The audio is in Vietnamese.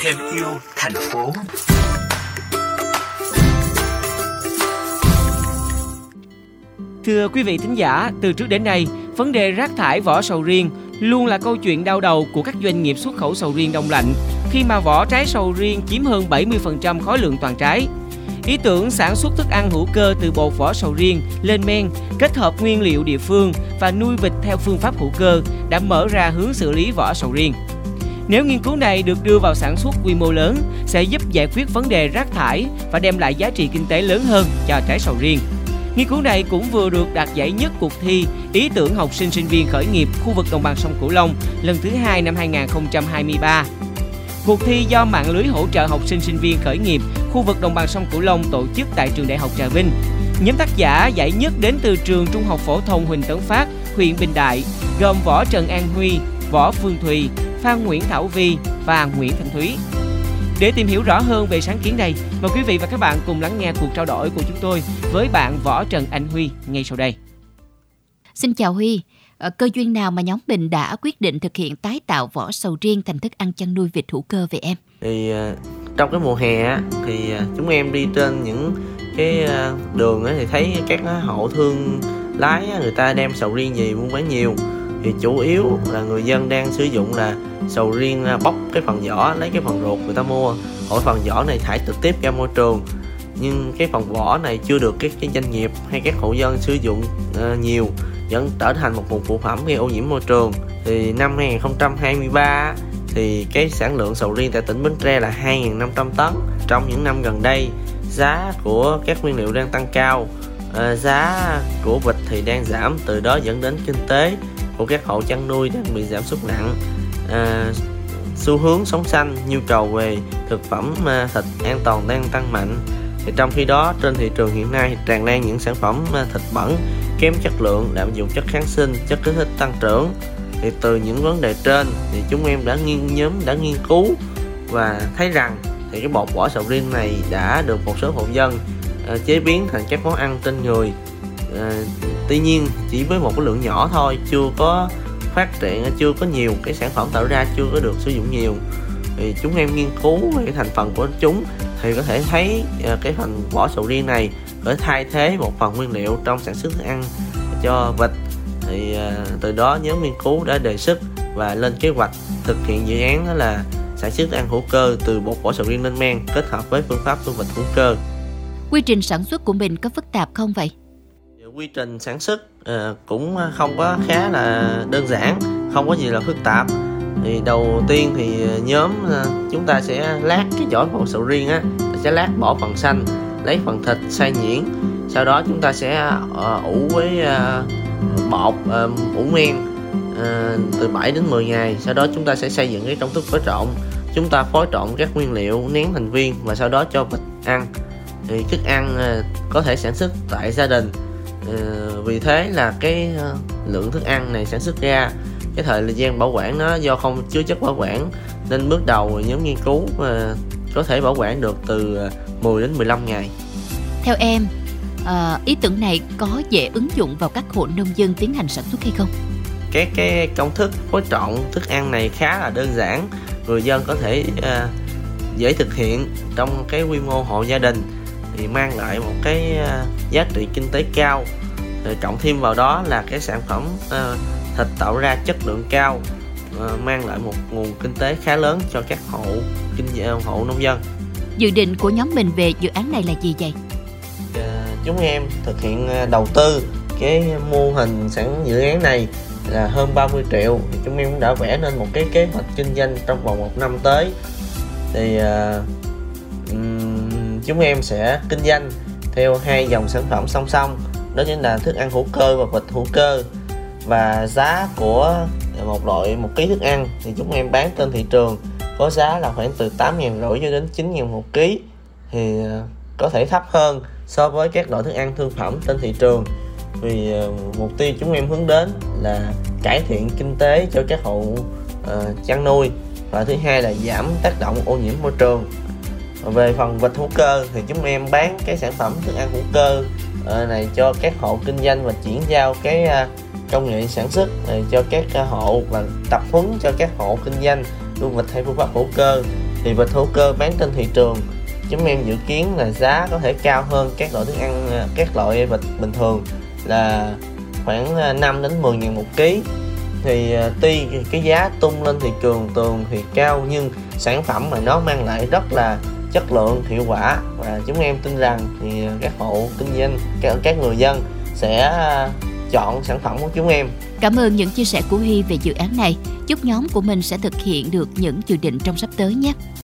thêm yêu thành phố Thưa quý vị thính giả, từ trước đến nay, vấn đề rác thải vỏ sầu riêng luôn là câu chuyện đau đầu của các doanh nghiệp xuất khẩu sầu riêng đông lạnh khi mà vỏ trái sầu riêng chiếm hơn 70% khối lượng toàn trái. Ý tưởng sản xuất thức ăn hữu cơ từ bột vỏ sầu riêng lên men, kết hợp nguyên liệu địa phương và nuôi vịt theo phương pháp hữu cơ đã mở ra hướng xử lý vỏ sầu riêng. Nếu nghiên cứu này được đưa vào sản xuất quy mô lớn sẽ giúp giải quyết vấn đề rác thải và đem lại giá trị kinh tế lớn hơn cho trái sầu riêng. Nghiên cứu này cũng vừa được đạt giải nhất cuộc thi ý tưởng học sinh sinh viên khởi nghiệp khu vực đồng bằng sông Cửu Long lần thứ hai năm 2023. Cuộc thi do mạng lưới hỗ trợ học sinh sinh viên khởi nghiệp khu vực đồng bằng sông Cửu Long tổ chức tại trường Đại học Trà Vinh. Nhóm tác giả giải nhất đến từ trường Trung học phổ thông Huỳnh Tấn Phát, huyện Bình Đại, gồm Võ Trần An Huy, Võ Phương Thùy, Phan Nguyễn Thảo Vi và Nguyễn Thanh Thúy. Để tìm hiểu rõ hơn về sáng kiến này, mời quý vị và các bạn cùng lắng nghe cuộc trao đổi của chúng tôi với bạn Võ Trần Anh Huy ngay sau đây. Xin chào Huy, ở cơ duyên nào mà nhóm mình đã quyết định thực hiện tái tạo vỏ sầu riêng thành thức ăn chăn nuôi vịt hữu cơ về em? Thì uh, trong cái mùa hè á, thì à, chúng em đi trên những cái à, đường á, thì thấy các hộ thương lái á, người ta đem sầu riêng gì buôn bán nhiều. Thì chủ yếu là người dân đang sử dụng là sầu riêng à, bóc cái phần vỏ lấy cái phần ruột người ta mua. Mỗi phần vỏ này thải trực tiếp ra môi trường nhưng cái phần vỏ này chưa được các cái doanh nghiệp hay các hộ dân sử dụng uh, nhiều vẫn trở thành một nguồn phụ phẩm gây ô nhiễm môi trường. Thì năm 2023 thì cái sản lượng sầu riêng tại tỉnh Bến Tre là 2.500 tấn. Trong những năm gần đây giá của các nguyên liệu đang tăng cao. Ờ, giá của vịt thì đang giảm từ đó dẫn đến kinh tế của các hộ chăn nuôi đang bị giảm sút nặng. À, xu hướng sống xanh nhu cầu về thực phẩm ờ, thịt an toàn đang tăng mạnh. Thì trong khi đó trên thị trường hiện nay tràn lan những sản phẩm thịt bẩn kém chất lượng lạm dụng chất kháng sinh chất kích thích tăng trưởng thì từ những vấn đề trên thì chúng em đã nghiên nhóm đã nghiên cứu và thấy rằng thì cái bột vỏ sầu riêng này đã được một số hộ dân uh, chế biến thành các món ăn trên người. Uh, tuy nhiên chỉ với một cái lượng nhỏ thôi chưa có phát triển chưa có nhiều cái sản phẩm tạo ra chưa có được sử dụng nhiều. Thì chúng em nghiên cứu về cái thành phần của chúng thì có thể thấy uh, cái phần vỏ sầu riêng này để thay thế một phần nguyên liệu trong sản xuất thức ăn cho vịt thì uh, từ đó nhóm nghiên cứu đã đề xuất và lên kế hoạch thực hiện dự án đó là sản xuất ăn hữu cơ từ bột vỏ sầu riêng lên men kết hợp với phương pháp nuôi vịt hữu cơ. Quy trình sản xuất của mình có phức tạp không vậy? Dạ, quy trình sản xuất uh, cũng không có khá là đơn giản, không có gì là phức tạp. Thì đầu tiên thì nhóm uh, chúng ta sẽ lát cái vỏ bột sầu riêng á, sẽ lát bỏ phần xanh lấy phần thịt xay nhuyễn sau đó chúng ta sẽ ủ với bột uh, ủ men uh, từ 7 đến 10 ngày. Sau đó chúng ta sẽ xây dựng cái công thức phối trộn. Chúng ta phối trộn các nguyên liệu nén thành viên và sau đó cho vịt ăn. Thì thức ăn uh, có thể sản xuất tại gia đình. Uh, vì thế là cái uh, lượng thức ăn này sản xuất ra. Cái thời gian bảo quản nó do không chứa chất bảo quản. Nên bước đầu nhóm nghiên cứu uh, có thể bảo quản được từ 10 đến 15 ngày. Theo em, à, ý tưởng này có dễ ứng dụng vào các hộ nông dân tiến hành sản xuất hay không? Cái cái công thức phối trộn thức ăn này khá là đơn giản, người dân có thể uh, dễ thực hiện trong cái quy mô hộ gia đình thì mang lại một cái uh, giá trị kinh tế cao. Rồi cộng thêm vào đó là cái sản phẩm uh, thịt tạo ra chất lượng cao uh, mang lại một nguồn kinh tế khá lớn cho các hộ kinh hộ nông dân Dự định của nhóm mình về dự án này là gì vậy? Chúng em thực hiện ờ, đầu tư cái mô hình sản dự án này là hơn 30 triệu. Thì chúng em cũng đã vẽ nên một cái kế hoạch kinh doanh trong vòng một năm tới. Thì uh, chúng em sẽ kinh doanh theo hai dòng sản phẩm song song đó chính là thức ăn hữu cơ và vịt hữu cơ. Và giá của một loại một ký thức ăn thì chúng em bán trên thị trường có giá là khoảng từ 8 ngàn rưỡi cho đến 9 ngàn một ký thì ờ, có thể thấp hơn so với các loại thức ăn thương phẩm trên thị trường vì ờ, mục tiêu chúng em hướng đến là cải thiện kinh tế cho các hộ uh, chăn nuôi. Và thứ hai là giảm tác động ô nhiễm môi trường. Về phần vịt hữu cơ thì chúng em bán cái sản phẩm thức ăn hữu cơ uh, này cho các hộ kinh doanh và chuyển giao cái uh, công nghệ sản xuất cho các hộ và tập huấn cho các hộ kinh doanh nuôi vịt theo phương pháp hữu cơ. Thì vịt hữu cơ bán trên thị trường chúng em dự kiến là giá có thể cao hơn các loại thức ăn à, các loại vịt bình thường là khoảng à, 5 đến 10 ngàn một ký thì à, tuy cái giá tung lên thị trường tường thì cao nhưng sản phẩm mà nó mang lại rất là chất lượng hiệu quả và chúng em tin rằng thì các hộ kinh doanh các, các người dân sẽ chọn sản phẩm của chúng em Cảm ơn những chia sẻ của Huy về dự án này. Chúc nhóm của mình sẽ thực hiện được những dự định trong sắp tới nhé.